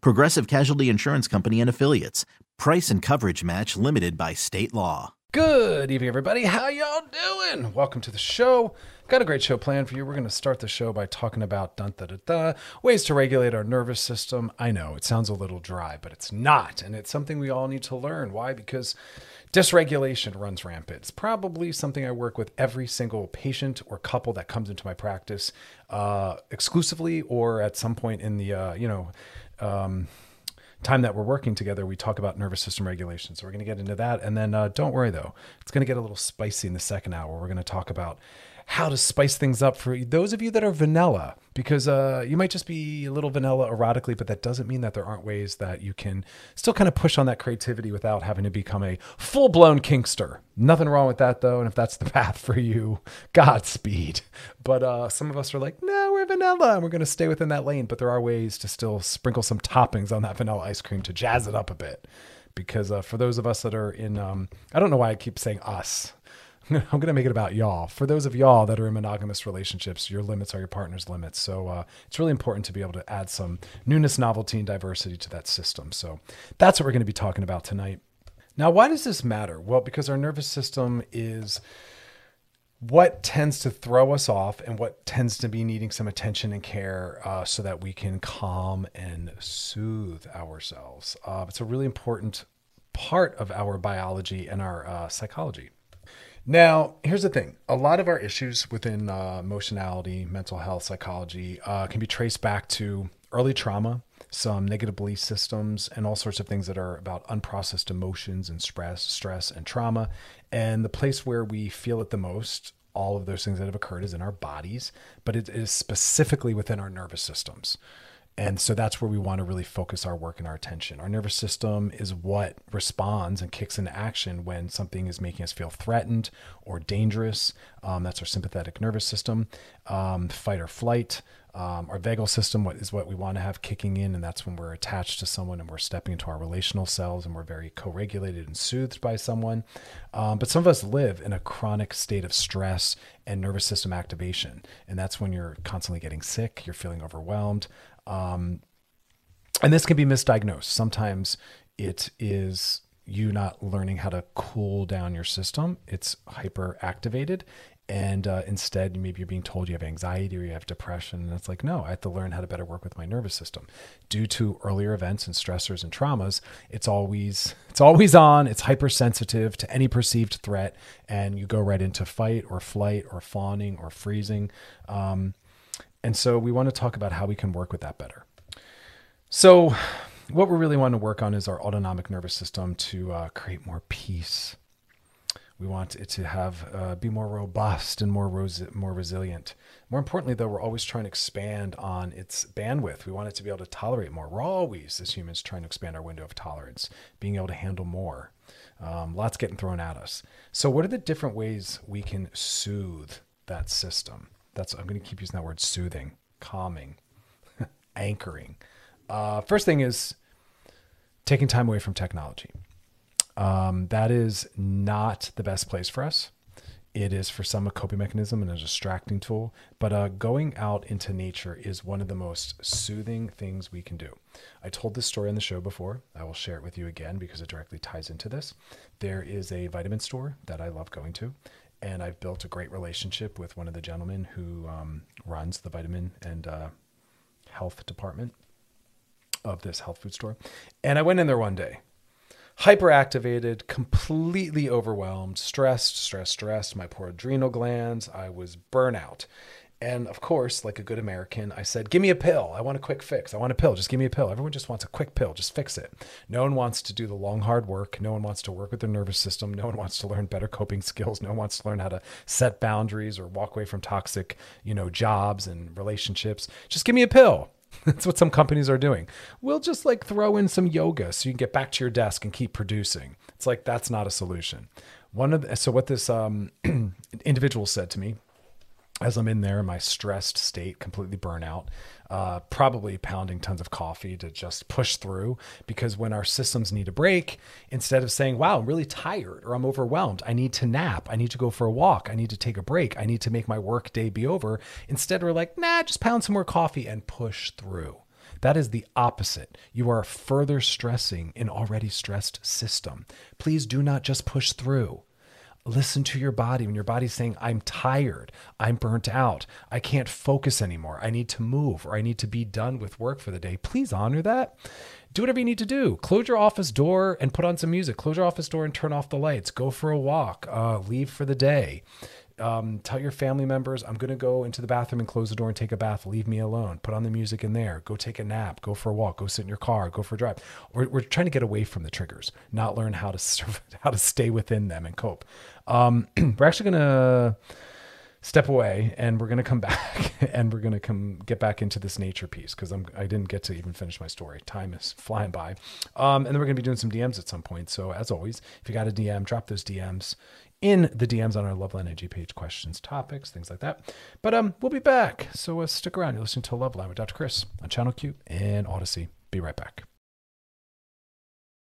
Progressive Casualty Insurance Company and Affiliates. Price and coverage match limited by state law. Good evening, everybody. How y'all doing? Welcome to the show. Got a great show planned for you. We're going to start the show by talking about dun, da, da, da, ways to regulate our nervous system. I know it sounds a little dry, but it's not. And it's something we all need to learn. Why? Because dysregulation runs rampant. It's probably something I work with every single patient or couple that comes into my practice uh, exclusively or at some point in the, uh, you know, um, time that we're working together, we talk about nervous system regulation. So we're going to get into that. And then uh, don't worry though, it's going to get a little spicy in the second hour. We're going to talk about how to spice things up for those of you that are vanilla, because uh, you might just be a little vanilla erotically, but that doesn't mean that there aren't ways that you can still kind of push on that creativity without having to become a full blown kinkster. Nothing wrong with that though. And if that's the path for you, Godspeed. But uh, some of us are like, no, we're vanilla and we're going to stay within that lane. But there are ways to still sprinkle some toppings on that vanilla ice cream to jazz it up a bit. Because uh, for those of us that are in, um, I don't know why I keep saying us. I'm going to make it about y'all. For those of y'all that are in monogamous relationships, your limits are your partner's limits. So uh, it's really important to be able to add some newness, novelty, and diversity to that system. So that's what we're going to be talking about tonight. Now, why does this matter? Well, because our nervous system is what tends to throw us off and what tends to be needing some attention and care uh, so that we can calm and soothe ourselves. Uh, it's a really important part of our biology and our uh, psychology. Now, here's the thing a lot of our issues within uh, emotionality, mental health, psychology uh, can be traced back to early trauma, some negative belief systems, and all sorts of things that are about unprocessed emotions and stress, stress and trauma. And the place where we feel it the most, all of those things that have occurred, is in our bodies, but it is specifically within our nervous systems. And so that's where we want to really focus our work and our attention. Our nervous system is what responds and kicks into action when something is making us feel threatened or dangerous. Um, that's our sympathetic nervous system, um, fight or flight. Um, our vagal system what is what we want to have kicking in, and that's when we're attached to someone and we're stepping into our relational selves and we're very co-regulated and soothed by someone. Um, but some of us live in a chronic state of stress and nervous system activation, and that's when you're constantly getting sick, you're feeling overwhelmed, um, and this can be misdiagnosed. Sometimes it is you not learning how to cool down your system. It's hyper activated. And uh, instead, maybe you're being told you have anxiety or you have depression. And it's like, no, I have to learn how to better work with my nervous system. Due to earlier events and stressors and traumas, it's always it's always on. It's hypersensitive to any perceived threat, and you go right into fight or flight or fawning or freezing. Um, and so we want to talk about how we can work with that better. So, what we really want to work on is our autonomic nervous system to uh, create more peace. We want it to have uh, be more robust and more ros- more resilient. More importantly, though, we're always trying to expand on its bandwidth. We want it to be able to tolerate more. We're always, as humans, trying to expand our window of tolerance, being able to handle more. Um, lots getting thrown at us. So, what are the different ways we can soothe that system? That's I'm going to keep using that word soothing, calming, anchoring. Uh, first thing is taking time away from technology. Um, that is not the best place for us. It is for some a coping mechanism and a distracting tool, but uh, going out into nature is one of the most soothing things we can do. I told this story on the show before. I will share it with you again because it directly ties into this. There is a vitamin store that I love going to, and I've built a great relationship with one of the gentlemen who um, runs the vitamin and uh, health department of this health food store. And I went in there one day hyperactivated, completely overwhelmed, stressed, stressed, stressed. My poor adrenal glands. I was burnout. And of course, like a good American, I said, Give me a pill. I want a quick fix. I want a pill. Just give me a pill. Everyone just wants a quick pill. Just fix it. No one wants to do the long, hard work. No one wants to work with their nervous system. No one wants to learn better coping skills. No one wants to learn how to set boundaries or walk away from toxic, you know, jobs and relationships. Just give me a pill. That's what some companies are doing. We'll just like throw in some yoga so you can get back to your desk and keep producing. It's like that's not a solution. One of the, so what this um, individual said to me as I'm in there in my stressed state, completely burnout, uh, probably pounding tons of coffee to just push through. Because when our systems need a break, instead of saying, wow, I'm really tired or I'm overwhelmed, I need to nap, I need to go for a walk, I need to take a break, I need to make my work day be over, instead we're like, nah, just pound some more coffee and push through. That is the opposite. You are further stressing an already stressed system. Please do not just push through. Listen to your body when your body's saying, I'm tired, I'm burnt out, I can't focus anymore, I need to move, or I need to be done with work for the day. Please honor that. Do whatever you need to do. Close your office door and put on some music. Close your office door and turn off the lights. Go for a walk. Uh, leave for the day. Um, tell your family members, I'm going to go into the bathroom and close the door and take a bath. Leave me alone. Put on the music in there. Go take a nap. Go for a walk. Go sit in your car. Go for a drive. We're, we're trying to get away from the triggers, not learn how to how to stay within them and cope. Um, we're actually to step away and we're to come back and we're to come get back into this nature piece because I'm I didn't get to even finish my story. Time is flying by. Um, and then we're to be doing some DMs at some point. So as always, if you got a DM, drop those DMs in the DMs on our Loveline IG page, questions, topics, things like that. But um, we'll be back. So uh, stick around. You're listening to Love Loveline with Dr. Chris on Channel Q and Odyssey. Be right back.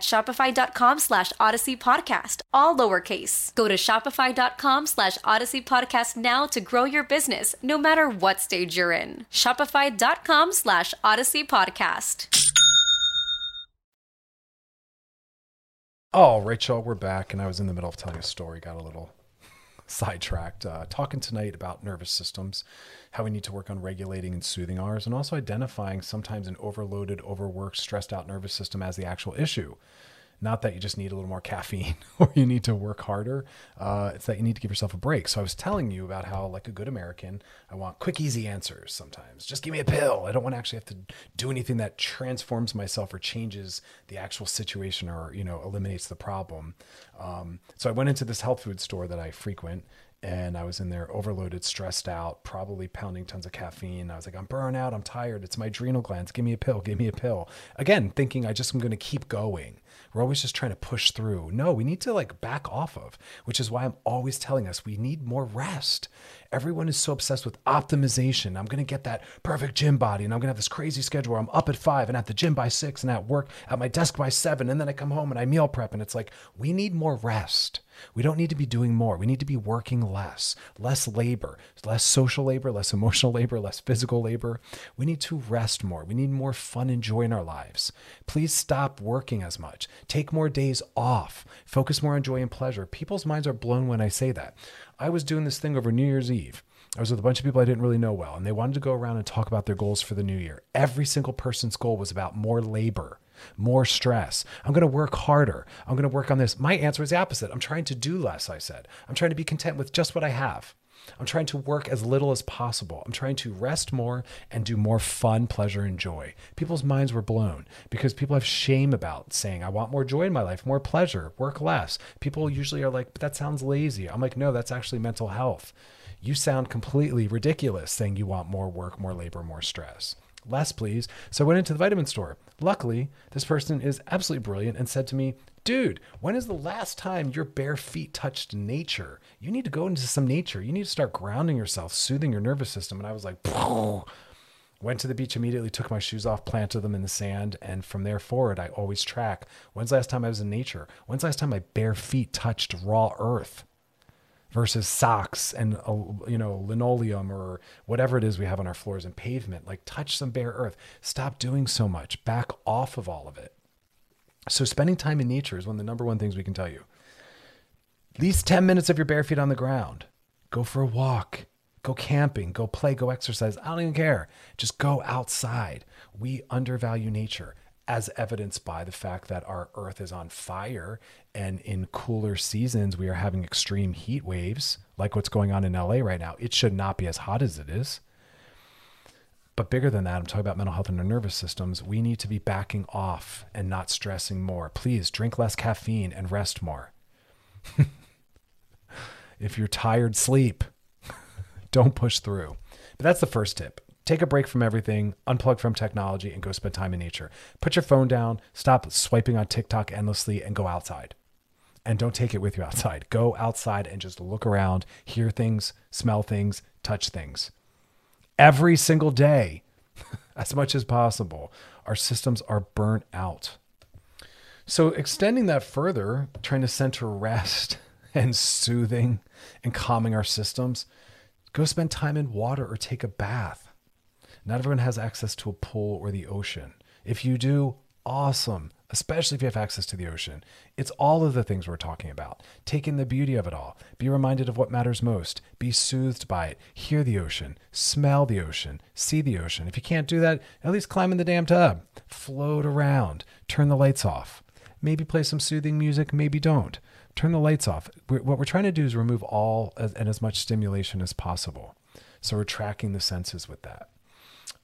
shopify.com slash odyssey podcast, all lowercase. Go to shopify.com slash odyssey podcast now to grow your business, no matter what stage you're in. Shopify.com slash odyssey podcast. Oh, y'all, we're back, and I was in the middle of telling a story, got a little sidetracked. Uh, talking tonight about nervous systems, how we need to work on regulating and soothing ours, and also identifying sometimes an overloaded, overworked, stressed out nervous system as the actual issue. Not that you just need a little more caffeine or you need to work harder. Uh, it's that you need to give yourself a break. So I was telling you about how, like a good American, I want quick, easy answers sometimes. Just give me a pill. I don't want to actually have to do anything that transforms myself or changes the actual situation or, you know, eliminates the problem. Um, so I went into this health food store that I frequent and I was in there overloaded, stressed out, probably pounding tons of caffeine. I was like, I'm burnt out, I'm tired, it's my adrenal glands. Give me a pill, give me a pill. Again, thinking I just am going to keep going. We're always just trying to push through. No, we need to like back off of, which is why I'm always telling us we need more rest. Everyone is so obsessed with optimization. I'm going to get that perfect gym body and I'm going to have this crazy schedule where I'm up at five and at the gym by six and at work at my desk by seven. And then I come home and I meal prep. And it's like, we need more rest. We don't need to be doing more. We need to be working less, less labor, less social labor, less emotional labor, less physical labor. We need to rest more. We need more fun and joy in our lives. Please stop working as much. Take more days off. Focus more on joy and pleasure. People's minds are blown when I say that. I was doing this thing over New Year's Eve. I was with a bunch of people I didn't really know well, and they wanted to go around and talk about their goals for the new year. Every single person's goal was about more labor more stress. I'm going to work harder. I'm going to work on this. My answer is the opposite. I'm trying to do less, I said. I'm trying to be content with just what I have. I'm trying to work as little as possible. I'm trying to rest more and do more fun, pleasure, and joy. People's minds were blown because people have shame about saying, I want more joy in my life, more pleasure, work less. People usually are like, but that sounds lazy. I'm like, no, that's actually mental health. You sound completely ridiculous saying you want more work, more labor, more stress less, please. So I went into the vitamin store. Luckily, this person is absolutely brilliant and said to me, Dude, when is the last time your bare feet touched nature? You need to go into some nature. You need to start grounding yourself, soothing your nervous system. And I was like, Went to the beach immediately, took my shoes off, planted them in the sand, and from there forward, I always track. When's the last time I was in nature? When's the last time my bare feet touched raw earth? versus socks and uh, you know linoleum or whatever it is we have on our floors and pavement like touch some bare earth stop doing so much back off of all of it so spending time in nature is one of the number one things we can tell you. At least 10 minutes of your bare feet on the ground. Go for a walk. Go camping. Go play. Go exercise. I don't even care. Just go outside. We undervalue nature as evidenced by the fact that our earth is on fire and in cooler seasons we are having extreme heat waves like what's going on in LA right now. It should not be as hot as it is. But bigger than that, I'm talking about mental health and our nervous systems. We need to be backing off and not stressing more. Please drink less caffeine and rest more. if you're tired, sleep. Don't push through. But that's the first tip take a break from everything, unplug from technology, and go spend time in nature. Put your phone down, stop swiping on TikTok endlessly, and go outside. And don't take it with you outside. Go outside and just look around, hear things, smell things, touch things. Every single day, as much as possible, our systems are burnt out. So, extending that further, trying to center rest and soothing and calming our systems, go spend time in water or take a bath not everyone has access to a pool or the ocean. If you do, awesome, especially if you have access to the ocean. It's all of the things we're talking about. Take in the beauty of it all. Be reminded of what matters most. Be soothed by it. Hear the ocean. Smell the ocean. See the ocean. If you can't do that, at least climb in the damn tub. Float around. Turn the lights off. Maybe play some soothing music. Maybe don't. Turn the lights off. What we're trying to do is remove all and as much stimulation as possible. So we're tracking the senses with that.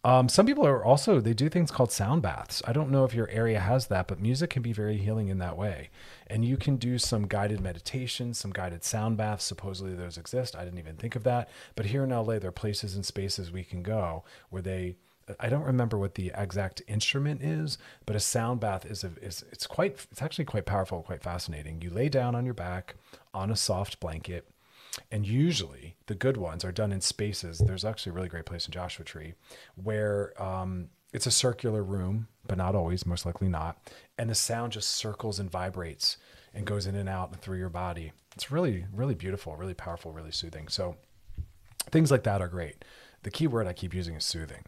Um, some people are also they do things called sound baths. I don't know if your area has that, but music can be very healing in that way. And you can do some guided meditation, some guided sound baths. Supposedly those exist. I didn't even think of that. But here in LA, there are places and spaces we can go where they. I don't remember what the exact instrument is, but a sound bath is a, is it's quite it's actually quite powerful, quite fascinating. You lay down on your back on a soft blanket and usually the good ones are done in spaces. There's actually a really great place in Joshua Tree where um, it's a circular room, but not always, most likely not. And the sound just circles and vibrates and goes in and out and through your body. It's really, really beautiful, really powerful, really soothing. So things like that are great. The key word I keep using is soothing.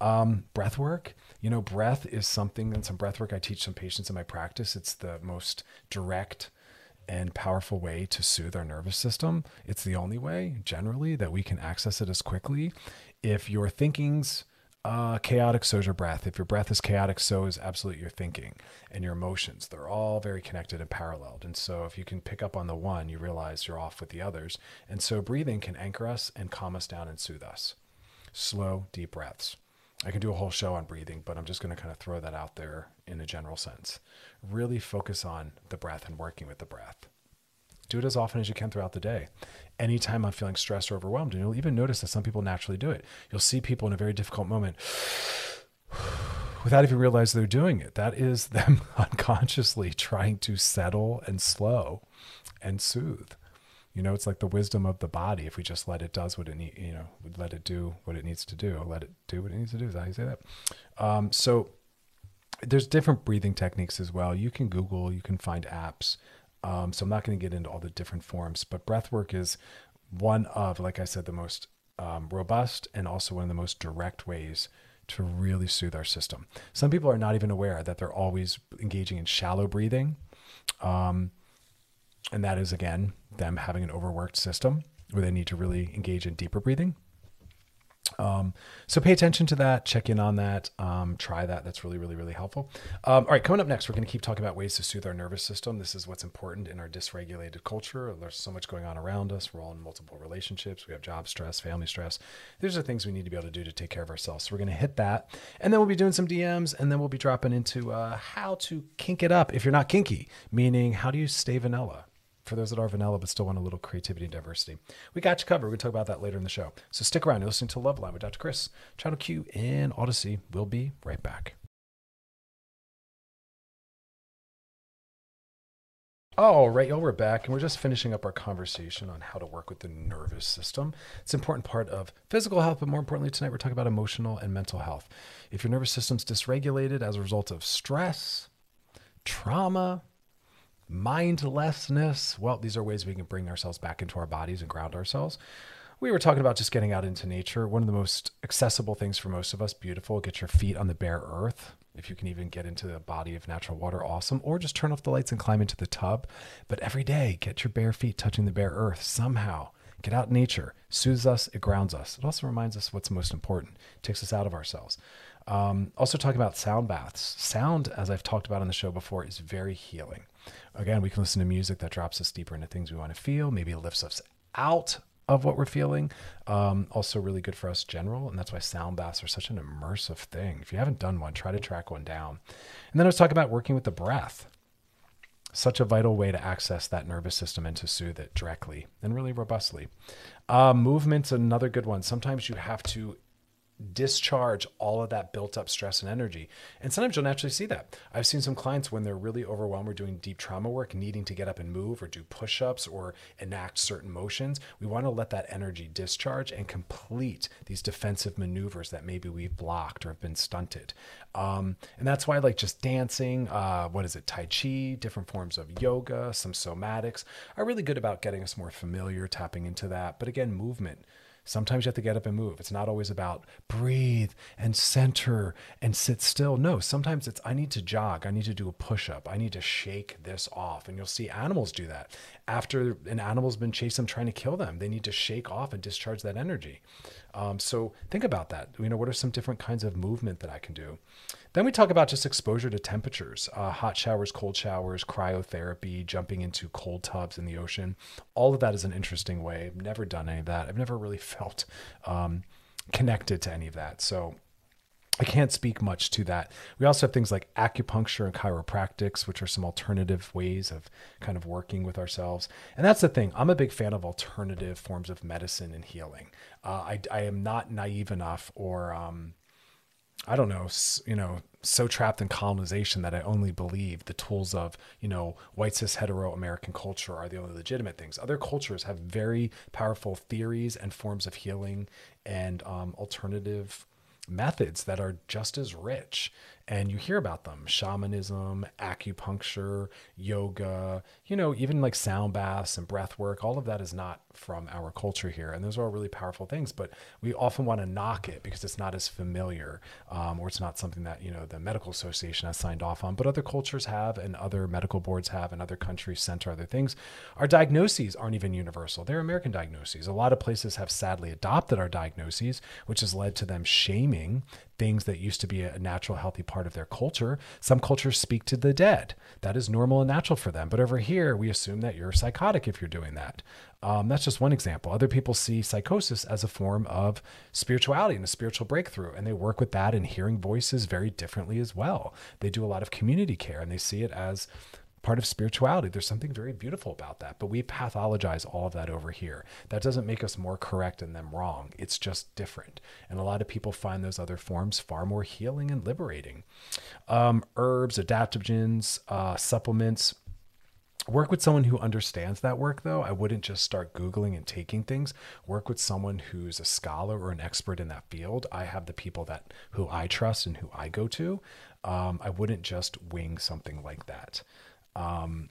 Um, breath work, you know, breath is something, and some breath work I teach some patients in my practice. It's the most direct and powerful way to soothe our nervous system. It's the only way, generally, that we can access it as quickly. If your thinkings Uh, chaotic, so is your breath. If your breath is chaotic, so is absolutely your thinking and your emotions. They're all very connected and paralleled. And so, if you can pick up on the one, you realize you're off with the others. And so, breathing can anchor us and calm us down and soothe us. Slow, deep breaths. I can do a whole show on breathing, but I'm just going to kind of throw that out there in a general sense. Really focus on the breath and working with the breath. Do it as often as you can throughout the day. Anytime I'm feeling stressed or overwhelmed, and you'll even notice that some people naturally do it. You'll see people in a very difficult moment without even realize they're doing it. That is them unconsciously trying to settle and slow and soothe. You know, it's like the wisdom of the body. If we just let it does what it need, you know, let it do what it needs to do. Let it do what it needs to do. Is that how you say that? Um, so there's different breathing techniques as well. You can Google, you can find apps. Um, so I'm not going to get into all the different forms, but breath work is one of, like I said, the most um, robust and also one of the most direct ways to really soothe our system. Some people are not even aware that they're always engaging in shallow breathing. Um, and that is, again, them having an overworked system where they need to really engage in deeper breathing. Um, so pay attention to that, check in on that, um, try that. That's really, really, really helpful. Um, all right, coming up next, we're going to keep talking about ways to soothe our nervous system. This is what's important in our dysregulated culture. There's so much going on around us. We're all in multiple relationships. We have job stress, family stress. These are things we need to be able to do to take care of ourselves. So we're going to hit that, and then we'll be doing some DMs, and then we'll be dropping into uh, how to kink it up if you're not kinky, meaning how do you stay vanilla for those that are vanilla but still want a little creativity and diversity. We got you covered. We're going to talk about that later in the show. So stick around. You're listening to Loveline with Dr. Chris, Channel Q, and Odyssey. We'll be right back. All right, y'all, we're back, and we're just finishing up our conversation on how to work with the nervous system. It's an important part of physical health, but more importantly, tonight we're talking about emotional and mental health. If your nervous system's dysregulated as a result of stress, trauma, mindlessness. Well, these are ways we can bring ourselves back into our bodies and ground ourselves. We were talking about just getting out into nature. One of the most accessible things for most of us, beautiful. Get your feet on the bare earth. If you can even get into the body of natural water, awesome. Or just turn off the lights and climb into the tub. But every day, get your bare feet touching the bare earth somehow. Get out in nature. Soothes us, it grounds us. It also reminds us what's most important, it takes us out of ourselves. Um, also, talking about sound baths. Sound, as I've talked about on the show before, is very healing. Again, we can listen to music that drops us deeper into things we want to feel. Maybe it lifts us out of what we're feeling. Um, also, really good for us general, and that's why sound baths are such an immersive thing. If you haven't done one, try to track one down. And then I was talking about working with the breath. Such a vital way to access that nervous system and to soothe it directly and really robustly. Uh, movement's another good one. Sometimes you have to discharge all of that built up stress and energy. And sometimes you'll naturally see that. I've seen some clients when they're really overwhelmed or doing deep trauma work, needing to get up and move or do push ups or enact certain motions. We want to let that energy discharge and complete these defensive maneuvers that maybe we've blocked or have been stunted. Um, and that's why, like just dancing, uh, what is it, Tai Chi, different forms of yoga, some somatics are really good about getting us more familiar, tapping into that. But again, movement. Sometimes you have to get up and move. It's not always about breathe and center and sit still. No, sometimes it's I need to jog. I need to do a push up. I need to shake this off. And you'll see animals do that. After an animal's been chased them, trying to kill them, they need to shake off and discharge that energy. Um, so think about that. You know, what are some different kinds of movement that I can do? Then we talk about just exposure to temperatures, uh, hot showers, cold showers, cryotherapy, jumping into cold tubs in the ocean. All of that is an interesting way. I've never done any of that. I've never really felt um, connected to any of that. So I can't speak much to that. We also have things like acupuncture and chiropractics, which are some alternative ways of kind of working with ourselves. And that's the thing. I'm a big fan of alternative forms of medicine and healing. Uh, I, I, am not naive enough or um, I don't know, you know, so trapped in colonization that I only believe the tools of, you know, white cis hetero American culture are the only legitimate things. Other cultures have very powerful theories and forms of healing and um, alternative methods that are just as rich and you hear about them. Shamanism acupuncture yoga you know even like sound baths and breath work. All of that is not from our culture here and those are all really powerful things but we often want to knock it because it's not as familiar um, or it's not something that you know the medical association has signed off on. But other cultures have and other medical boards have and other countries center other things. Our diagnoses aren't even universal. They're american diagnoses. A lot of places have sadly adopted our diagnoses which has led to them shaming things that used to be a natural, healthy part of their culture. Some cultures speak to the dead. That is normal and natural for them. But over here, we assume that you're psychotic if you're doing that. Um, that's just one example. Other people see psychosis as a form of spirituality and a spiritual breakthrough, and they work with that and hearing voices very differently as well. They do a lot of community care and they see it as part of spirituality. There's something very beautiful about that, but we pathologize all of that over here. That doesn't make us more correct and them wrong. It's just different. And a lot of people find those other forms far more healing and liberating. Um, herbs, adaptogens, uh, supplements, work with someone who understands that work though i wouldn't just start googling and taking things work with someone who's a scholar or an expert in that field i have the people that who i trust and who i go to um, i wouldn't just wing something like that um,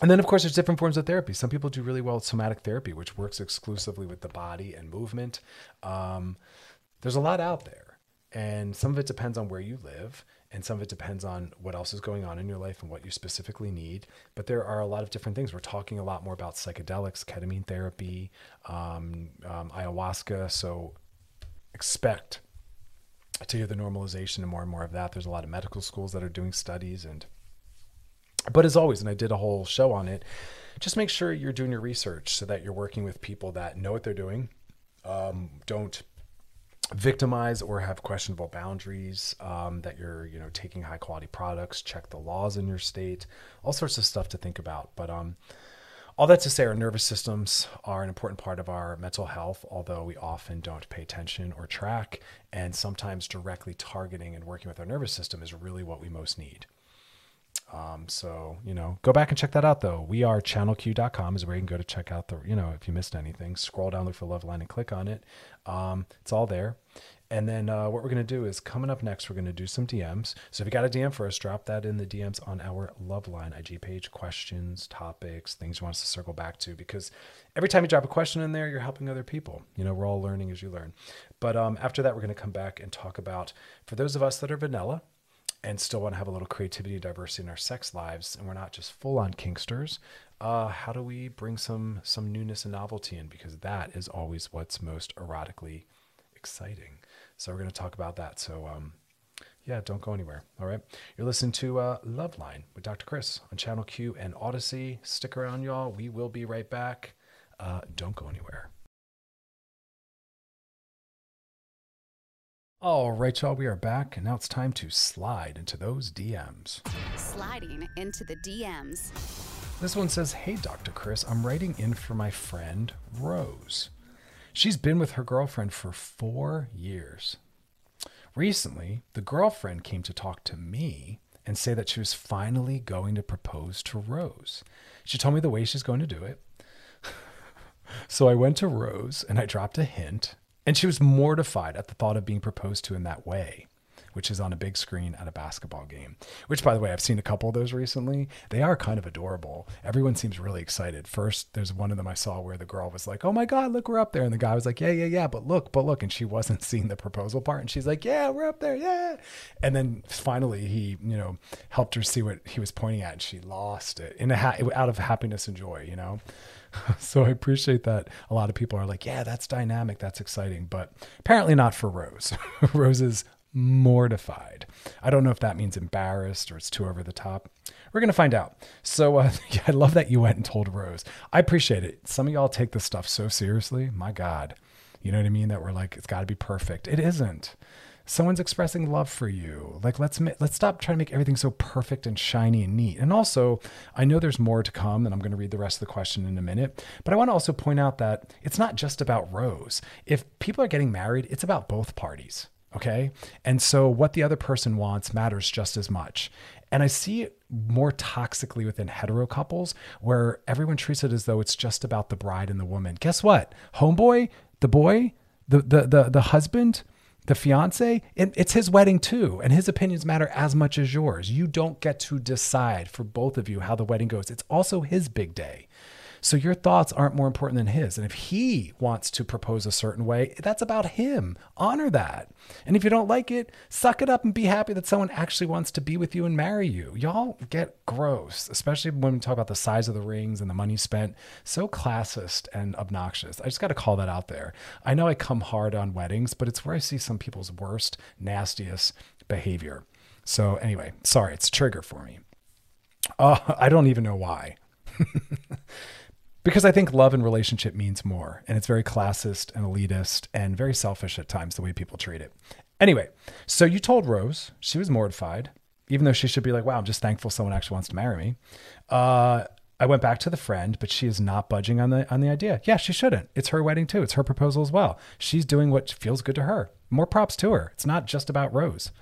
and then, of course, there's different forms of therapy. Some people do really well with somatic therapy, which works exclusively with the body and movement. Um, there's a lot out there, and some of it depends on where you live, and some of it depends on what else is going on in your life and what you specifically need. But there are a lot of different things. We're talking a lot more about psychedelics, ketamine therapy, um, um, ayahuasca. So expect to hear the normalization and more and more of that. There's a lot of medical schools that are doing studies and but as always, and I did a whole show on it, just make sure you're doing your research so that you're working with people that know what they're doing, um, don't victimize or have questionable boundaries, um, that you're you know taking high quality products, check the laws in your state, all sorts of stuff to think about. But um, all that to say, our nervous systems are an important part of our mental health, although we often don't pay attention or track. And sometimes directly targeting and working with our nervous system is really what we most need. Um, so, you know, go back and check that out though. We are channelq.com is where you can go to check out the, you know, if you missed anything, scroll down, look for Loveline and click on it. Um, it's all there. And then uh, what we're going to do is coming up next, we're going to do some DMs. So if you got a DM for us, drop that in the DMs on our Loveline IG page, questions, topics, things you want us to circle back to. Because every time you drop a question in there, you're helping other people. You know, we're all learning as you learn. But um, after that, we're going to come back and talk about, for those of us that are vanilla, and still want to have a little creativity, diversity in our sex lives, and we're not just full on kinksters. Uh, how do we bring some some newness and novelty in? Because that is always what's most erotically exciting. So we're going to talk about that. So um, yeah, don't go anywhere. All right, you're listening to uh, Loveline with Dr. Chris on Channel Q and Odyssey. Stick around, y'all. We will be right back. Uh, don't go anywhere. All right, y'all, we are back, and now it's time to slide into those DMs. Sliding into the DMs. This one says, Hey, Dr. Chris, I'm writing in for my friend Rose. She's been with her girlfriend for four years. Recently, the girlfriend came to talk to me and say that she was finally going to propose to Rose. She told me the way she's going to do it. so I went to Rose and I dropped a hint and she was mortified at the thought of being proposed to in that way, which is on a big screen at a basketball game. Which, by the way, I've seen a couple of those recently. They are kind of adorable. Everyone seems really excited. First, there's one of them I saw where the girl was like, Oh my God, look, we're up there. And the guy was like, Yeah, yeah, yeah, but look, but look. And she wasn't seeing the proposal part. And she's like, Yeah, we're up there. Yeah. And then finally, he, you know, helped her see what he was pointing at. And she lost it in a ha- out of happiness and joy, you know? so I appreciate that a lot of people are like, yeah, that's dynamic, that's exciting, but apparently not for Rose. Rose is mortified. I don't know if that means embarrassed or it's too over the top. We're going to find out. So uh, I love that you went and told Rose. I appreciate it. Some of y'all take this stuff so seriously. My God. You know what I mean? That we're like, it's got to be perfect. It isn't someone's expressing love for you. Like let's let's stop trying to make everything so perfect and shiny and neat. And also, I know there's more to come, and I'm going to read the rest of the question in a minute. But I want to also point out that it's not just about Rose. If people are getting married, it's about both parties. Okay. And so what the other person wants matters just as much. And I see it more toxically within hetero couples where everyone treats it as though it's just about the bride and the woman. Guess what? Homeboy, the boy, the the the, the husband, the fiance, it, it's his wedding too, and his opinions matter as much as yours. You don't get to decide for both of you how the wedding goes. It's also his big day. So your thoughts aren't more important than his. And if he wants to propose a certain way, that's about him. Honor that. And if you don't like it, suck it up and be happy that someone actually wants to be with you and marry you. Y'all get gross, especially when we talk about the size of the rings and the money spent. So classist and obnoxious. I just got to call that out there. I know I come hard on weddings, but it's where I see some people's worst, nastiest behavior. So anyway, sorry, it's a trigger for me. Uh, I don't even know why. because I think love and relationship means more. And it's very classist and elitist and very selfish at times, the way people treat it. Anyway, so you told Rose, she was mortified, even though she should be like, wow, I'm just thankful someone actually wants to marry me. Uh, I went back to the friend, but she is not budging on the on the idea. Yeah, she shouldn't. It's her wedding too. It's her proposal as well. She's doing what feels good to her. More props to her. It's not just about Rose.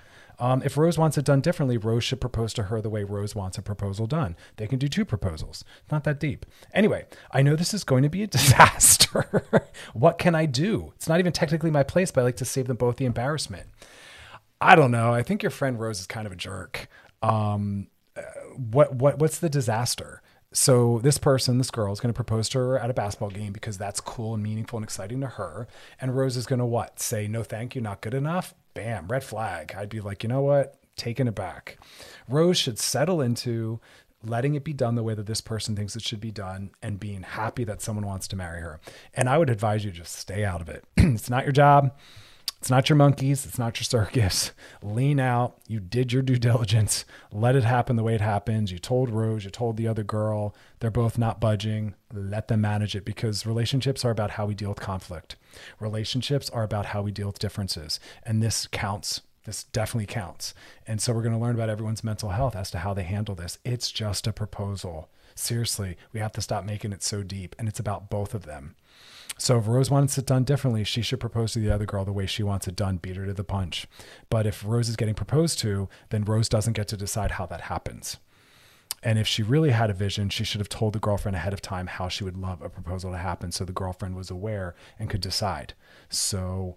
Um, if Rose wants it done differently, Rose should propose to her the way Rose wants a proposal done. They can do two proposals. Not that deep. Anyway, I know this is going to be a disaster. what can I do? It's not even technically my place, but I like to save them both the embarrassment. I don't know. I think your friend Rose is kind of a jerk. Um, uh, what what what's the disaster? So this person, this girl, is going to propose to her at a basketball game because that's cool and meaningful and exciting to her. And Rose is going to what? Say no, thank you, not good enough bam, red flag. I'd be like, you know what? Taking it back. Rose should settle into letting it be done the way that this person thinks it should be done and being happy that someone wants to marry her. And I would advise you just stay out of it. it's not your job. It's not your monkeys. It's not your circus. Lean out. You did your due diligence. Let it happen the way it happens. You told Rose, you told the other girl. They're both not budging. Let them manage it because relationships are about how we deal with conflict. Relationships are about how we deal with differences. And this counts. This definitely counts. And so we're going to learn about everyone's mental health as to how they handle this. It's just a proposal. Seriously, we have to stop making it so deep. And it's about both of them. So if Rose wants it done differently, she should propose to the other girl the way she wants it done, beat her to the punch. But if Rose is getting proposed to, then Rose doesn't get to decide how that happens. And if she really had a vision, she should have told the girlfriend ahead of time how she would love a proposal to happen so the girlfriend was aware and could decide. So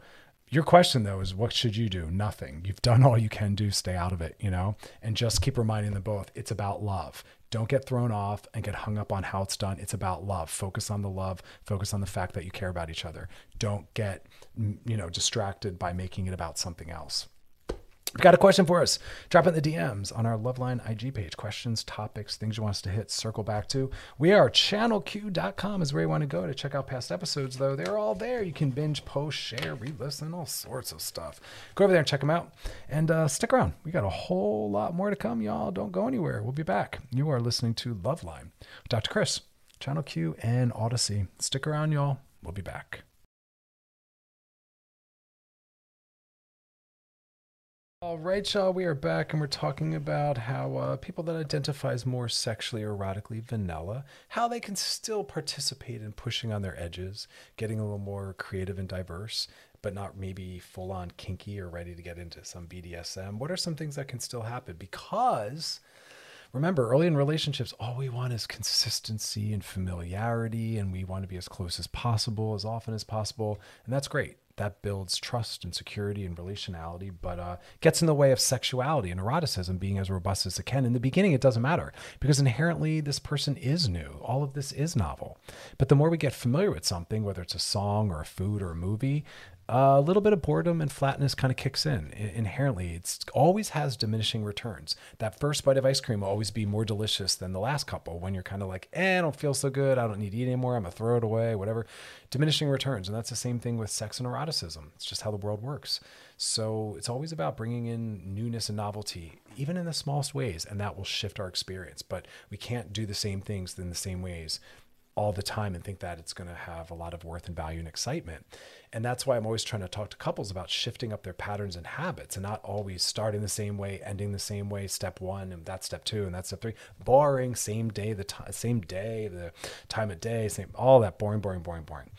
your question though is what should you do? Nothing. You've done all you can do, stay out of it, you know? And just keep reminding them both it's about love. Don't get thrown off and get hung up on how it's done. It's about love. Focus on the love. Focus on the fact that you care about each other. Don't get, you know, distracted by making it about something else. We've got a question for us. Drop in the DMs on our Loveline IG page. Questions, topics, things you want us to hit, circle back to. We are channelq.com is where you want to go to check out past episodes, though. They're all there. You can binge, post, share, re listen, all sorts of stuff. Go over there and check them out and uh, stick around. We got a whole lot more to come, y'all. Don't go anywhere. We'll be back. You are listening to Loveline. Dr. Chris, Channel Q and Odyssey. Stick around, y'all. We'll be back. All right, y'all, we are back and we're talking about how uh, people that identify as more sexually or erotically vanilla, how they can still participate in pushing on their edges, getting a little more creative and diverse, but not maybe full on kinky or ready to get into some BDSM. What are some things that can still happen? Because remember, early in relationships, all we want is consistency and familiarity, and we want to be as close as possible, as often as possible. And that's great that builds trust and security and relationality, but uh, gets in the way of sexuality and eroticism being as robust as it can. In the beginning, it doesn't matter because inherently this person is new. All of this is novel. But the more we get familiar with something, whether it's a song or a food or a movie, a little bit of boredom and flatness kind of kicks in inherently. It's always has diminishing returns. That first bite of ice cream will always be more delicious than the last couple when you're kind of like, eh, I don't feel so good. I don't need to eat anymore. I'm going to throw it away, whatever. Diminishing returns. And that's the same thing with sex and eroticism. It's just how the world works. So it's always about bringing in newness and novelty, even in the smallest ways. And that will shift our experience. But we can't do the same things in the same ways all the time and think that it's going to have a lot of worth and value and excitement. And that's why I'm always trying to talk to couples about shifting up their patterns and habits and not always starting the same way, ending the same way, step one, and that's step two, and that's step three. Boring, same day, the time, same day, the time of day, same, all that boring, boring, boring, boring.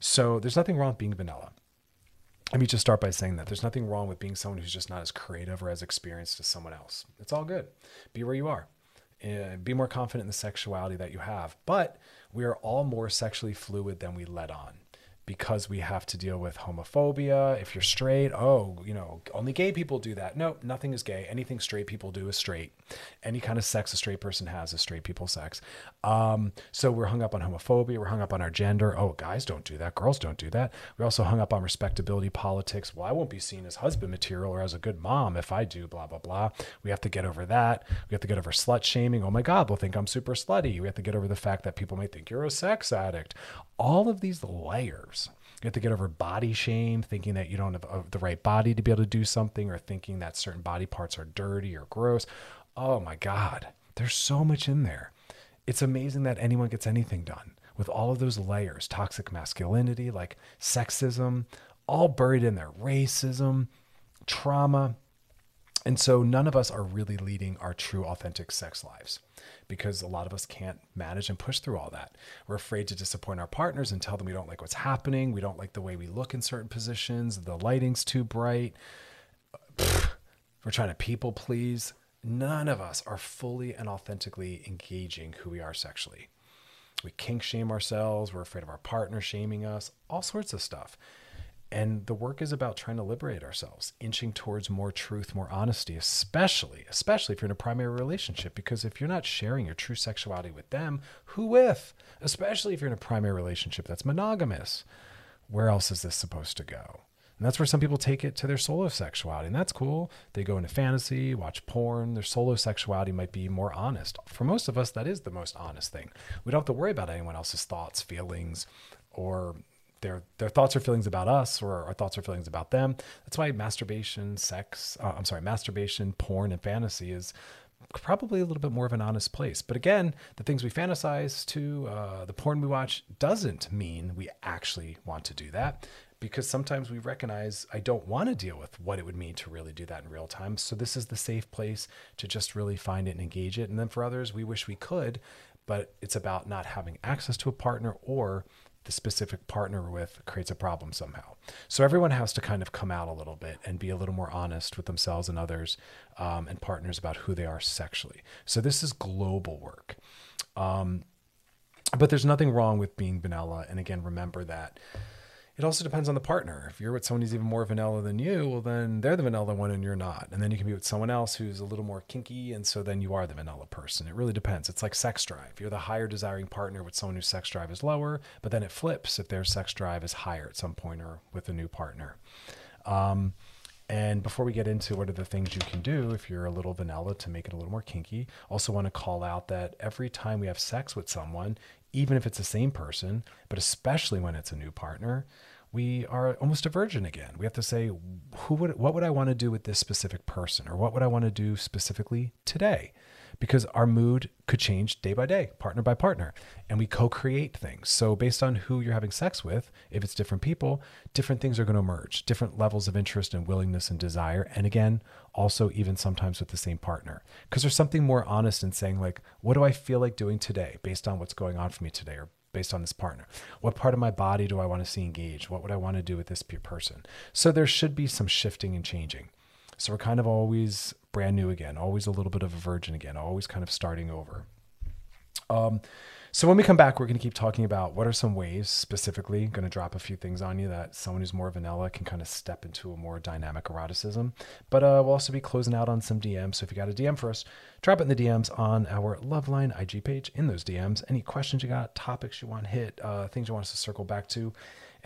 So there's nothing wrong with being vanilla. Let me just start by saying that there's nothing wrong with being someone who's just not as creative or as experienced as someone else. It's all good. Be where you are. Uh, be more confident in the sexuality that you have. But we are all more sexually fluid than we let on because we have to deal with homophobia. If you're straight, oh, you know, only gay people do that. No, nothing is gay. Anything straight people do is straight. Any kind of sex a straight person has is straight people sex. Um, so we're hung up on homophobia. We're hung up on our gender. Oh, guys don't do that. Girls don't do that. We're also hung up on respectability politics. Well, I won't be seen as husband material or as a good mom if I do blah, blah, blah. We have to get over that. We have to get over slut shaming. Oh my God, they'll think I'm super slutty. We have to get over the fact that people may think you're a sex addict. All of these layers. You have to get over body shame, thinking that you don't have the right body to be able to do something, or thinking that certain body parts are dirty or gross. Oh my God, there's so much in there. It's amazing that anyone gets anything done with all of those layers toxic masculinity, like sexism, all buried in there, racism, trauma. And so none of us are really leading our true, authentic sex lives because a lot of us can't manage and push through all that. We're afraid to disappoint our partners and tell them we don't like what's happening. We don't like the way we look in certain positions. The lighting's too bright. We're trying to people please. None of us are fully and authentically engaging who we are sexually. We kink shame ourselves. We're afraid of our partner shaming us, all sorts of stuff. And the work is about trying to liberate ourselves, inching towards more truth, more honesty, especially, especially if you're in a primary relationship. Because if you're not sharing your true sexuality with them, who with? Especially if you're in a primary relationship that's monogamous. Where else is this supposed to go? And that's where some people take it to their solo sexuality. And that's cool. They go into fantasy, watch porn. Their solo sexuality might be more honest. For most of us, that is the most honest thing. We don't have to worry about anyone else's thoughts, feelings, or their their thoughts or feelings about us or our thoughts or feelings about them. That's why masturbation, sex, uh, I'm sorry, masturbation, porn, and fantasy is probably a little bit more of an honest place. But again, the things we fantasize to, uh, the porn we watch, doesn't mean we actually want to do that. Because sometimes we recognize I don't want to deal with what it would mean to really do that in real time. So, this is the safe place to just really find it and engage it. And then for others, we wish we could, but it's about not having access to a partner or the specific partner with creates a problem somehow. So everyone has to kind of come out a little bit and be a little more honest with themselves and others um, and partners about who they are sexually. So this is global work. Um, but there's nothing wrong with being vanilla. And again, remember that it also depends on the partner. If you're with someone who's even more vanilla than you, well, then they're the vanilla one and you're not. And then you can be with someone else who's a little more kinky. And so then you are the vanilla person. It really depends. It's like sex drive. You're the higher desiring partner with someone whose sex drive is lower, but then it flips if their sex drive is higher at some point or with a new partner. Um, and before we get into what are the things you can do if you're a little vanilla to make it a little more kinky, also want to call out that every time we have sex with someone, even if it's the same person, but especially when it's a new partner, we are almost a virgin again. We have to say, who would, what would I want to do with this specific person, or what would I want to do specifically today? Because our mood could change day by day, partner by partner, and we co-create things. So based on who you're having sex with, if it's different people, different things are going to emerge, different levels of interest and willingness and desire, and again, also even sometimes with the same partner. Because there's something more honest in saying like, what do I feel like doing today based on what's going on for me today, or based on this partner? What part of my body do I want to see engaged? What would I want to do with this person? So there should be some shifting and changing. So we're kind of always brand new again, always a little bit of a virgin again, always kind of starting over. Um, so when we come back, we're going to keep talking about what are some ways specifically, going to drop a few things on you that someone who's more vanilla can kind of step into a more dynamic eroticism. But uh, we'll also be closing out on some DMs. So if you got a DM for us, drop it in the DMs on our Loveline IG page. In those DMs, any questions you got, topics you want hit, uh, things you want us to circle back to.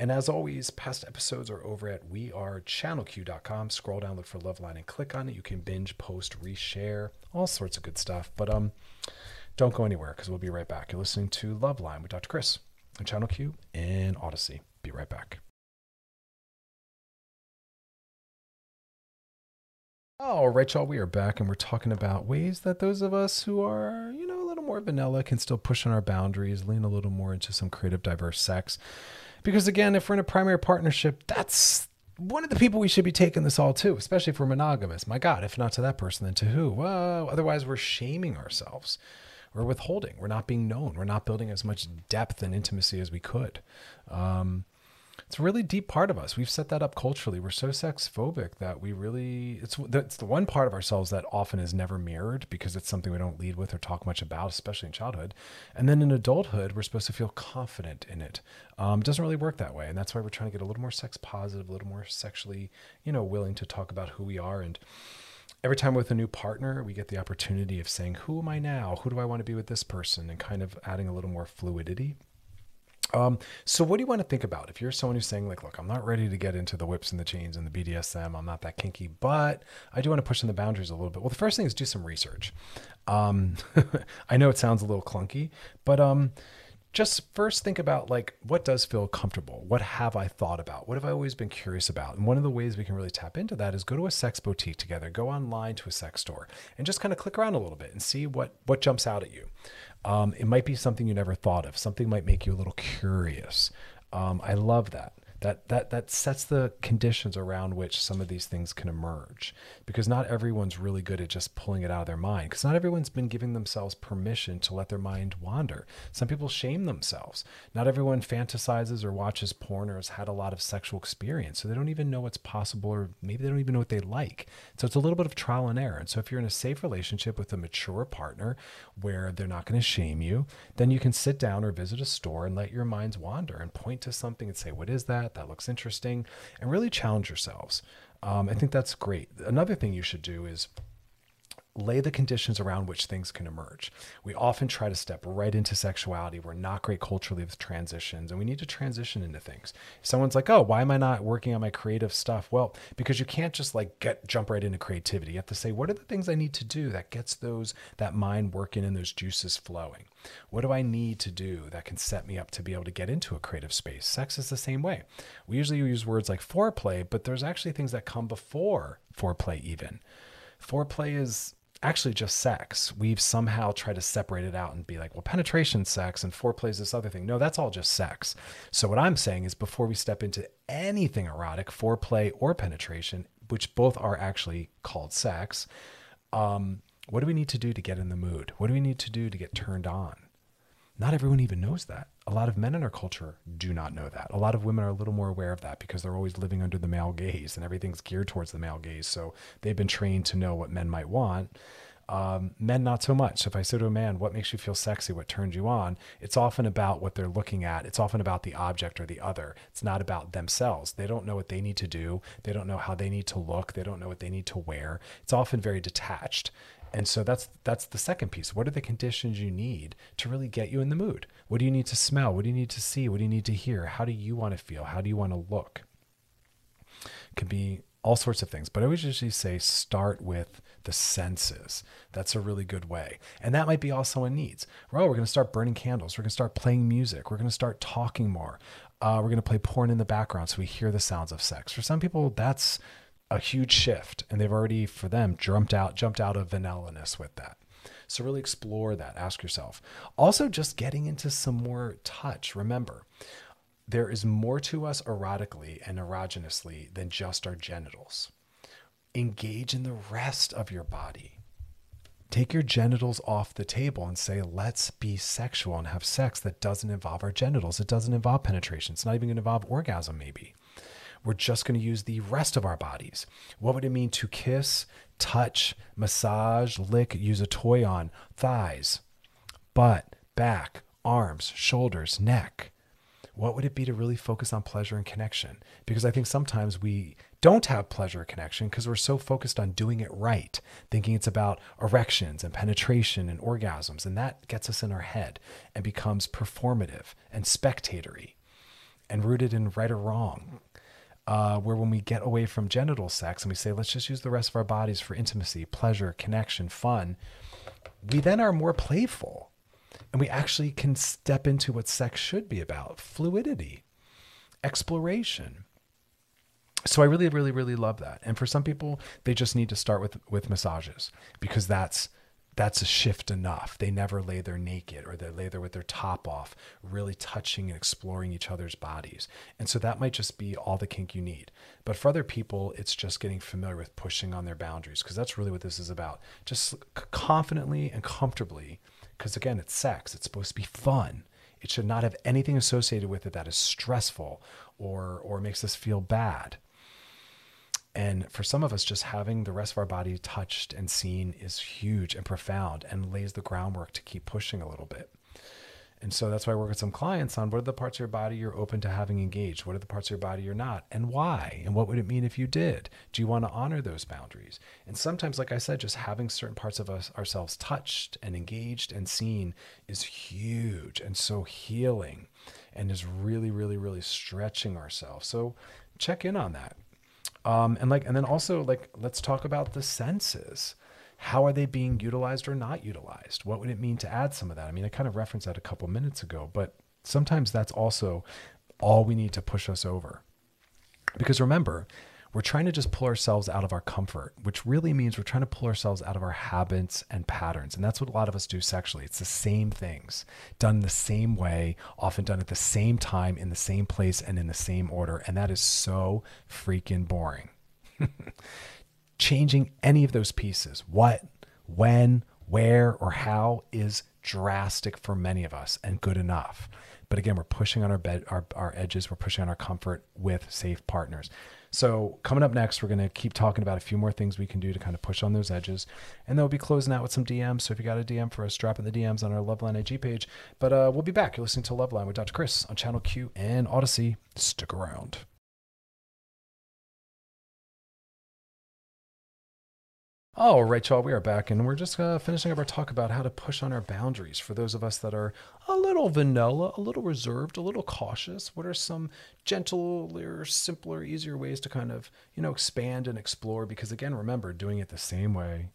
And as always, past episodes are over at wearechannelq.com. Scroll down, look for Loveline, and click on it. You can binge, post, reshare, all sorts of good stuff. But um, don't go anywhere because we'll be right back. You're listening to Loveline with Dr. Chris on Channel Q and Audacy. Be right back. All right, y'all, we are back and we're talking about ways that those of us who are, you know, a little more vanilla can still push on our boundaries, lean a little more into some creative, diverse sex. Because again, if we're in a primary partnership, that's one of the people we should be taking this all to, especially if we're monogamous. My God, if not to that person, then to who? Well, otherwise, we're shaming ourselves we're withholding. We're not being known. We're not building as much depth and intimacy as we could. Um, it's a really deep part of us. We've set that up culturally. We're so sex phobic that we really it's the one part of ourselves that often is never mirrored because it's something we don't lead with or talk much about, especially in childhood. And then in adulthood, we're supposed to feel confident in it. Um, it doesn't really work that way, and that's why we're trying to get a little more sex positive, a little more sexually, you know, willing to talk about who we are and every time with a new partner, we get the opportunity of saying, Who am I now? Who do I want to be with this person? And kind of adding a little more fluidity. Um, so what do you want to think about if you're someone who's saying like, look, I'm not ready to get into the whips and the chains and the BDSM. I'm not that kinky, but I do want to push in the boundaries a little bit. Well, the first thing is do some research. Um, I know it sounds a little clunky, but um, just first think about like what does feel comfortable what have i thought about what have i always been curious about and one of the ways we can really tap into that is go to a sex boutique together go online to a sex store and just kind of click around a little bit and see what what jumps out at you um, it might be something you never thought of. Something might make you a little curious. Um, i love that that that that sets the conditions around which some of these things can emerge because not everyone's really good at just pulling it out of their mind because not everyone's been giving themselves permission to let their mind wander. Some people shame themselves. Not everyone fantasizes or watches porn or has had a lot of sexual experience so they don't even know what's possible or maybe they don't even know what they like. So it's a little bit of trial and error. And so if you're in a safe relationship with a mature partner where they're not going to shame you then you can sit down or visit a store and let your minds wander and point to something and say what is that that. That looks interesting. And really challenge yourselves. Um, I think that's great. Another thing you should do is lay the conditions around which things can emerge. We often try to step right into sexuality. We're not great culturally with transitions, and we need to transition into things. Someone's like, "Oh, why am I not working on my creative stuff?" Well, because you can't just like get jump right into creativity. You have to say, "What are the things I need to do that gets those that mind working and those juices flowing?" What do I need to do that can set me up to be able to get into a creative space? Sex is the same way. We usually use words like foreplay, but there's actually things that come before foreplay, even. Foreplay is actually just sex. We've somehow tried to separate it out and be like, well, penetration sex and foreplay is this other thing. No, that's all just sex. So what I'm saying is before we step into anything erotic, foreplay or penetration, which both are actually called sex, um, what do we need to do to get in the mood? What do we need to do to get turned on? Not everyone even knows that. A lot of men in our culture do not know that. A lot of women are a little more aware of that because they're always living under the male gaze and everything's geared towards the male gaze. So they've been trained to know what men might want. Um, men, not so much. So if I say to a man, what makes you feel sexy? What turns you on? It's often about what they're looking at. It's often about the object or the other. It's not about themselves. They don't know what they need to do. They don't know how they need to look. They don't know what they need to wear. It's often very detached. And so that's that's the second piece. What are the conditions you need to really get you in the mood? What do you need to smell? What do you need to see? What do you need to hear? How do you want to feel? How do you want to look? It can be all sorts of things. But I always usually say start with the senses. That's a really good way. And that might be all someone needs. Well, we're going to start burning candles. We're going to start playing music. We're going to start talking more. Uh, we're going to play porn in the background so we hear the sounds of sex. For some people, that's a huge shift and they've already for them jumped out jumped out of vanillaness with that. So really explore that. Ask yourself. Also just getting into some more touch. Remember there is more to us erotically and erogeneously than just our genitals. Engage in the rest of your body. Take your genitals off the table and say let's be sexual and have sex that doesn't involve our genitals. It doesn't involve penetration it's not even going to involve orgasm maybe we're just going to use the rest of our bodies. What would it mean to kiss, touch, massage, lick, use a toy on thighs, butt, back, arms, shoulders, neck? What would it be to really focus on pleasure and connection? Because I think sometimes we don't have pleasure or connection because we're so focused on doing it right, thinking it's about erections and penetration and orgasms. And that gets us in our head and becomes performative and spectatory and rooted in right or wrong uh, where when we get away from genital sex and we say, let's just use the rest of our bodies for intimacy, pleasure, connection, fun, we then are more playful and we actually can step into what sex should be about fluidity, exploration. So I really, really, really love that. And for some people, they just need to start with with massages because that's that's a shift enough. They never lay there naked or they lay there with their top off, really touching and exploring each other's bodies. And so that might just be all the kink you need. But for other people, it's just getting familiar with pushing on their boundaries because that's really what this is about. Just confidently and comfortably, because again, it's sex, it's supposed to be fun. It should not have anything associated with it that is stressful or or makes us feel bad. And for some of us, just having the rest of our body touched and seen is huge and profound and lays the groundwork to keep pushing a little bit. And so that's why I work with some clients on what are the parts of your body you're open to having engaged? What are the parts of your body you're not? And why? And what would it mean if you did? Do you want to honor those boundaries? And sometimes, like I said, just having certain parts of us ourselves touched and engaged and seen is huge and so healing and is really, really, really stretching ourselves. So check in on that. Um, and like, and then also like, let's talk about the senses how are they being utilized or not utilized? What would it mean to add some of that? I mean, I kind of referenced that a couple minutes ago, but sometimes that's also all we need to push us over. Because remember, we're trying to just pull ourselves out of our comfort, which really means we're trying to pull ourselves out of our habits and patterns. And that's what a lot of us do sexually. It's the same things done the same way, often done at the same time, in the same place, and in the same order. And that is so freaking boring. changing any of those pieces, what, when, where, or how, is drastic for many of us and good enough. But again, we're pushing on our bed, our, our edges, we're pushing on our comfort with safe partners. So, coming up next, we're going to keep talking about a few more things we can do to kind of push on those edges. And then we'll be closing out with some DMs. So, if you got a DM for us, drop in the DMs on our Loveline IG page. But uh, we'll be back. You're listening to Loveline with Dr. Chris on Channel Q and Audacy. Stick around. All right, y'all, we are back and we're just uh, finishing up our talk about how to push on our boundaries for those of us that are a little vanilla, a little reserved, a little cautious. What are some gentler, simpler, easier ways to kind of, you know, expand and explore? Because again, remember, doing it the same way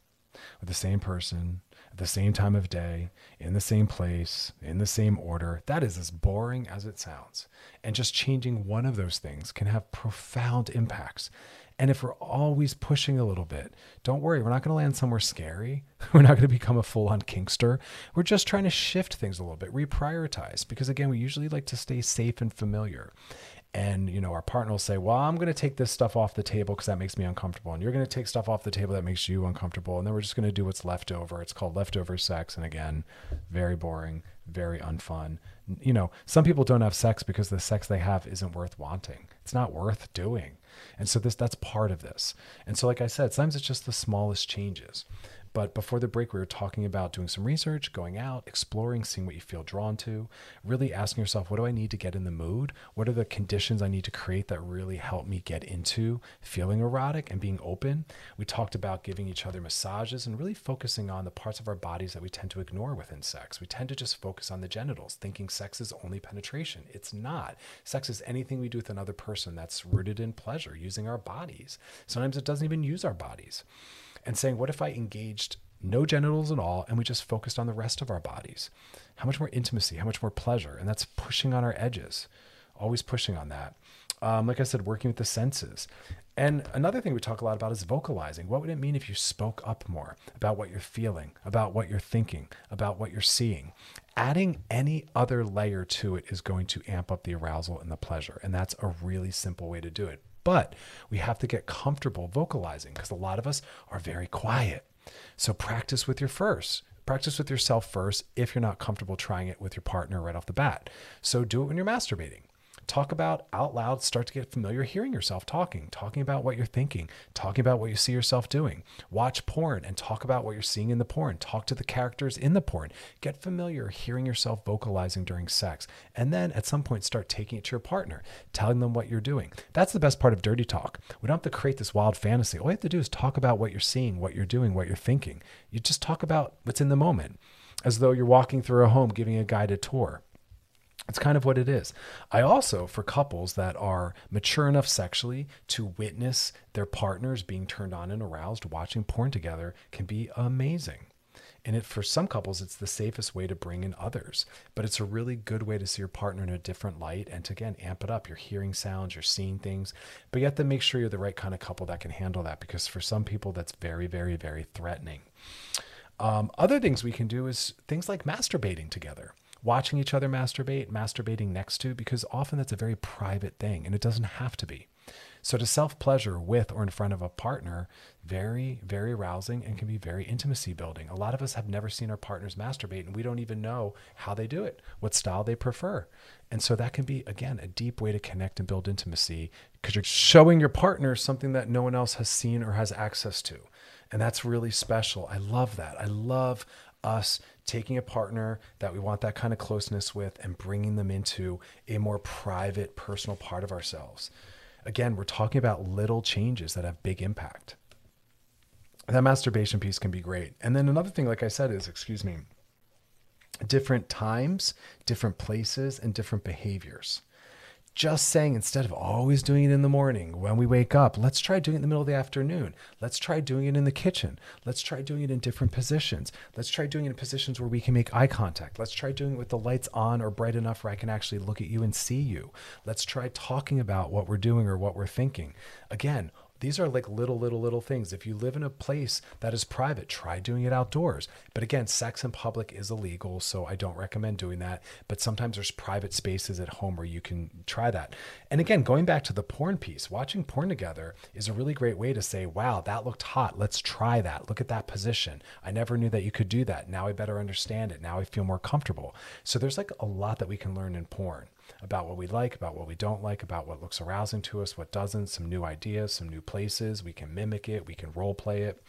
with the same person at the same time of day, in the same place, in the same order, that is as boring as it sounds. And just changing one of those things can have profound impacts. And if we're always pushing a little bit, don't worry, we're not going to land somewhere scary. We're not going to become a full on kinkster. We're just trying to shift things a little bit, reprioritize. Because again, we usually like to stay safe and familiar. And you know, our partner will say, "Well, I'm going to take this stuff off the table because that makes me uncomfortable, and you're going to take stuff off the table that makes you uncomfortable, and then we're just going to do what's left over." It's called leftover sex, and again, very boring, very unfun. You know, some people don't have sex because the sex they have isn't worth wanting. It's not worth doing. And so this that's part of this. And so like I said, sometimes it's just the smallest changes. But before the break, we were talking about doing some research, going out, exploring, seeing what you feel drawn to, really asking yourself, what do I need to get in the mood? What are the conditions I need to create that really help me get into feeling erotic and being open? We talked about giving each other massages and really focusing on the parts of our bodies that we tend to ignore within sex. We tend to just focus on the genitals, thinking sex is only penetration. It's not. Sex is anything we do with another person that's rooted in pleasure, using our bodies. Sometimes it doesn't even use our bodies and saying, what if I engaged no genitals at all and we just focused on the rest of our bodies? How much more intimacy, how much more pleasure? And that's pushing on our edges, always pushing on that. Um, like I said, working with the senses. And another thing we talk a lot about is vocalizing. What would it mean if you spoke up more about what you're feeling, about what you're thinking, about what you're seeing? Adding any other layer to it is going to amp up the arousal and the pleasure. And that's a really simple way to do it. But we have to get comfortable vocalizing because a lot of us are very quiet. So practice with your first. Practice with yourself first if you're not comfortable trying it with your partner right off the bat. So do it when you're masturbating. Talk about out loud, start to get familiar hearing yourself talking, talking about what you're thinking, talking about what you see yourself doing. Watch porn and talk about what you're seeing in the porn. Talk to the characters in the porn. Get familiar hearing yourself vocalizing during sex. And then at some point, start taking it to your partner, telling them what you're doing. That's the best part of dirty talk. We don't have to create this wild fantasy. All you have to do is talk about what you're seeing, what you're doing, what you're thinking. You just talk about what's in the moment as though you're walking through a home giving a guided tour. It's kind of what it is. I also, for couples that are mature enough sexually to witness their partners being turned on and aroused, watching porn together can be amazing. And it, for some couples, it's the safest way to bring in others. But it's a really good way to see your partner in a different light and to, again, amp it up. You're hearing sounds, you're seeing things, but you have to make sure you're the right kind of couple that can handle that because for some people, that's very, very, very threatening. Um, other things we can do is things like masturbating together watching each other masturbate, masturbating next to, because often that's a very private thing and it doesn't have to be. So to self pleasure with or in front of a partner, very, very arousing and can be very intimacy building. A lot of us have never seen our partners masturbate and we don't even know how they do it, what style they prefer. And so that can be, again, a deep way to connect and build intimacy because you're showing your partner something that no one else has seen or has access to. And that's really special. I love that. I love us taking a partner that we want that kind of closeness with and bringing them into a more private, personal part of ourselves. Again, we're talking about little changes that have big impact. That masturbation piece can be great. And then another thing, like I said, is excuse me, different times, different places, and different behaviors just saying instead of always doing it in the morning when we wake up, let's try doing it in the middle of the afternoon. Let's try doing it in the kitchen. Let's try doing it in different positions. Let's try doing it in positions where we can make eye contact. Let's try doing it with the lights on or bright enough where I can actually look at you and see you. Let's try talking about what we're doing or what we're thinking. Again, these are like little, little, little things. If you live in a place that is private, try doing it outdoors. But again, sex in public is illegal, so I don't recommend doing that. But sometimes there's private spaces at home where you can try that. And again, going back to the porn piece, watching porn together is a really great way to say, wow, that looked hot. Let's try that. Look at that position. I never knew that you could do that. Now I better understand it. Now I feel more comfortable. So there's like a lot that we can learn in porn about what we like, about what we don't like, about what looks arousing to us, what doesn't, some new ideas, some new places. We can mimic it, we can role play it.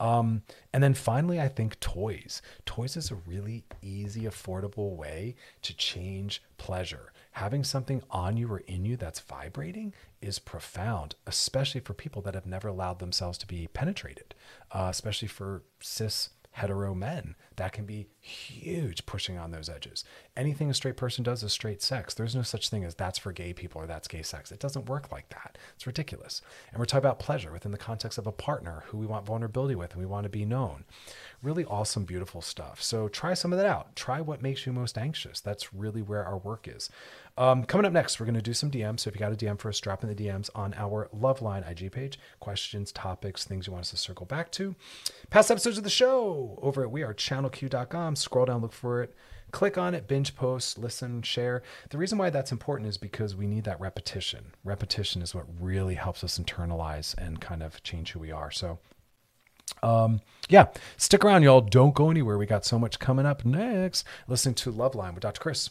Um, and then finally, I think toys. Toys is a really easy, affordable way to change pleasure. Having something on you or in you that's vibrating is profound, especially for people that have never allowed themselves to be penetrated, uh, especially for cis hetero men. That can be huge pushing on those edges. Anything a straight person does is straight sex. There's no such thing as that's for gay people or that's gay sex. It doesn't work like that. It's ridiculous. And we're talking about pleasure within the context of a partner who we want vulnerability with and we want to be known. Really awesome, beautiful stuff. So try some of that out. Try what makes you most anxious. That's really where our work is. Um, coming up next, we're going to do some DMs. So if you got a DM for us, drop in the DMs on our Loveline IG page. Questions, topics, things you want us to circle back to. Past episodes of the show over at wearechannelq.com. Scroll down, look for it. Click on it, binge post, listen, share. The reason why that's important is because we need that repetition. Repetition is what really helps us internalize and kind of change who we are. So um, yeah, stick around, y'all. Don't go anywhere. We got so much coming up next. Listening to Loveline with Dr. Chris.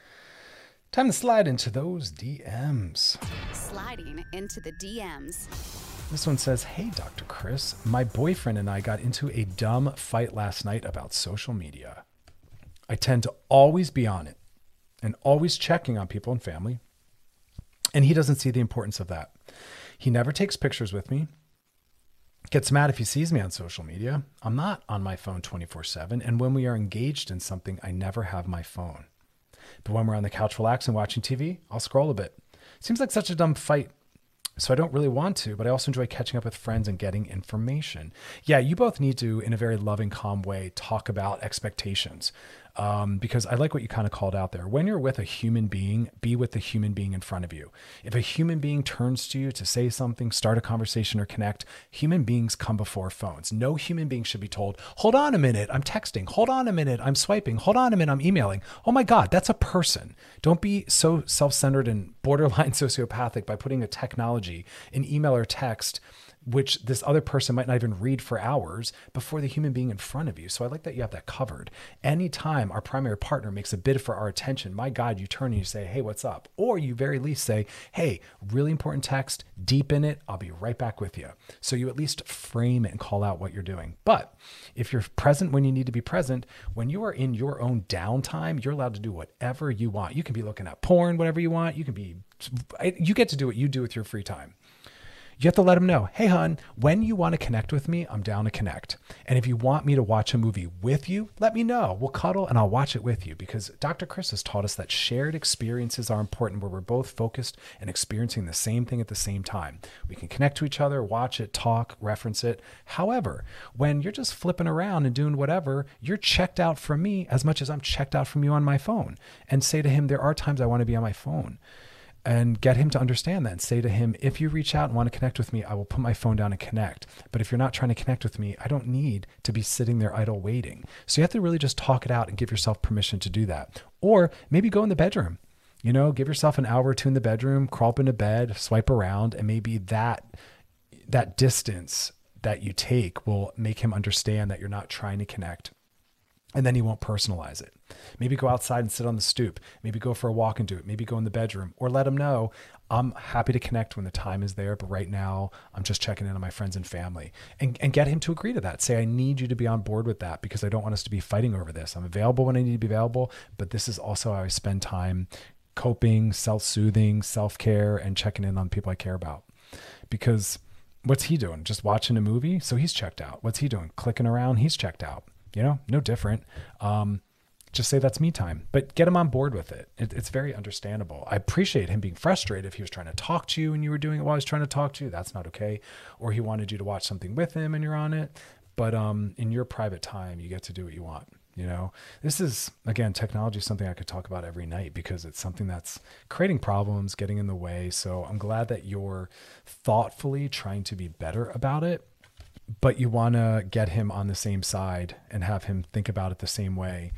Time to slide into those DMs. Sliding into the DMs. This one says, Hey, Dr. Chris, my boyfriend and I got into a dumb fight last night about social media. I tend to always be on it and always checking on people and family. And he doesn't see the importance of that. He never takes pictures with me, gets mad if he sees me on social media. I'm not on my phone 24 7. And when we are engaged in something, I never have my phone. But when we're on the couch relaxing, watching TV, I'll scroll a bit. Seems like such a dumb fight So I don't really want to, but I also enjoy catching up with friends and getting information. Yeah, you both need to, in a very loving, calm way, talk about expectations um, because I like what you kind of called out there. When you're with a human being, be with the human being in front of you. If a human being turns to you to say something, start a conversation, or connect, human beings come before phones. No human being should be told, hold on a minute, I'm texting. Hold on a minute, I'm swiping. Hold on a minute, I'm emailing. Oh my God, that's a person. Don't be so self centered and borderline sociopathic by putting a technology, an email or text which this other person might not even read for hours before the human being in front of you. So I like that you have that covered. Anytime our primary partner makes a bid for our attention, my God, you turn and you say, Hey, what's up? Or you very least say, Hey, really important text, deep in it. I'll be right back with you. So you at least frame it and call out what you're doing. But if you're present when you need to be present, when you are in your own downtime, you're allowed to do whatever you want. You can be looking at porn, whatever you want. You can be, you get to do what you do with your free time you have to let them know, hey, hon, when you want to connect with me, I'm down to connect. And if you want me to watch a movie with you, let me know. We'll cuddle and I'll watch it with you because Dr. Chris has taught us that shared experiences are important where we're both focused and experiencing the same thing at the same time. We can connect to each other, watch it, talk, reference it. However, when you're just flipping around and doing whatever, you're checked out from me as much as I'm checked out from you on my phone. And say to him, there are times I want to be on my phone and get him to understand that and say to him, if you reach out and want to connect with me, I will put my phone down and connect. But if you're not trying to connect with me, I don't need to be sitting there idle waiting. So you have to really just talk it out and give yourself permission to do that. Or maybe go in the bedroom. You know, give yourself an hour or two in the bedroom, crawl up into bed, swipe around, and maybe that that distance that you take will make him understand that you're not trying to connect and then he won't personalize it. Maybe go outside and sit on the stoop. Maybe go for a walk and do it. Maybe go in the bedroom or let him know I'm happy to connect when the time is there, but right now I'm just checking in on my friends and family and, and get him to agree to that. Say, I need you to be on board with that because I don't want us to be fighting over this. I'm available when I need to be available, but this is also how I spend time coping, self soothing, self care, and checking in on people I care about. Because what's he doing? Just watching a movie? So he's checked out. What's he doing? Clicking around? He's checked out you know, no different. Um, just say that's me time, but get him on board with it. it. It's very understandable. I appreciate him being frustrated if he was trying to talk to you and you were doing it while he was trying to talk to you. That's not okay. Or he wanted you to watch something with him and you're on it. But um, in your private time, you get to do what you want. You know, this is again, technology is something I could talk about every night because it's something that's creating problems, getting in the way. So I'm glad that you're thoughtfully trying to be better about it but you want to get him on the same side and have him think about it the same way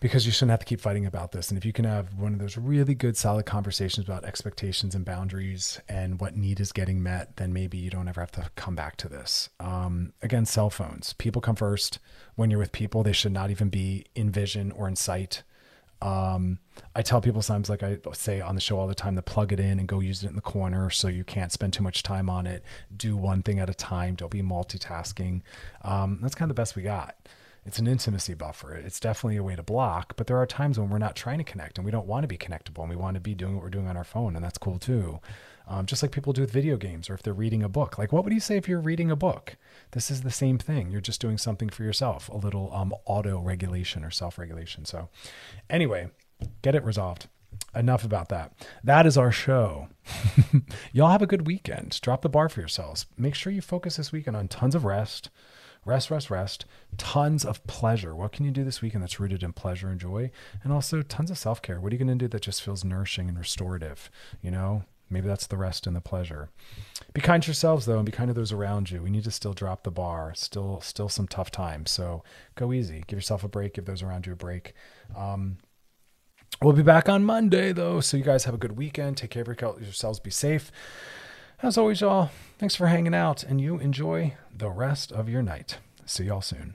because you shouldn't have to keep fighting about this. And if you can have one of those really good, solid conversations about expectations and boundaries and what need is getting met, then maybe you don't ever have to come back to this. Um, again, cell phones. People come first. When you're with people, they should not even be in vision or in sight. Um, I tell people sometimes, like I say on the show all the time, to plug it in and go use it in the corner so you can't spend too much time on it. Do one thing at a time. Don't be multitasking. Um, that's kind of the best we got. It's an intimacy buffer. It's definitely a way to block, but there are times when we're not trying to connect and we don't want to be connectable and we want to be doing what we're doing on our phone, and that's cool too. Um, just like people do with video games or if they're reading a book. Like, what would you say if you're reading a book? This is the same thing. You're just doing something for yourself, a little um, auto regulation or self regulation. So, anyway, get it resolved. Enough about that. That is our show. Y'all have a good weekend. Drop the bar for yourselves. Make sure you focus this weekend on tons of rest rest, rest, rest, tons of pleasure. What can you do this weekend that's rooted in pleasure and joy? And also tons of self care. What are you going to do that just feels nourishing and restorative? You know, Maybe that's the rest and the pleasure. Be kind to yourselves though, and be kind to those around you. We need to still drop the bar. Still, still some tough times. So go easy. Give yourself a break. Give those around you a break. Um, we'll be back on Monday though. So you guys have a good weekend. Take care of yourselves. Be safe. As always, y'all. Thanks for hanging out, and you enjoy the rest of your night. See y'all soon.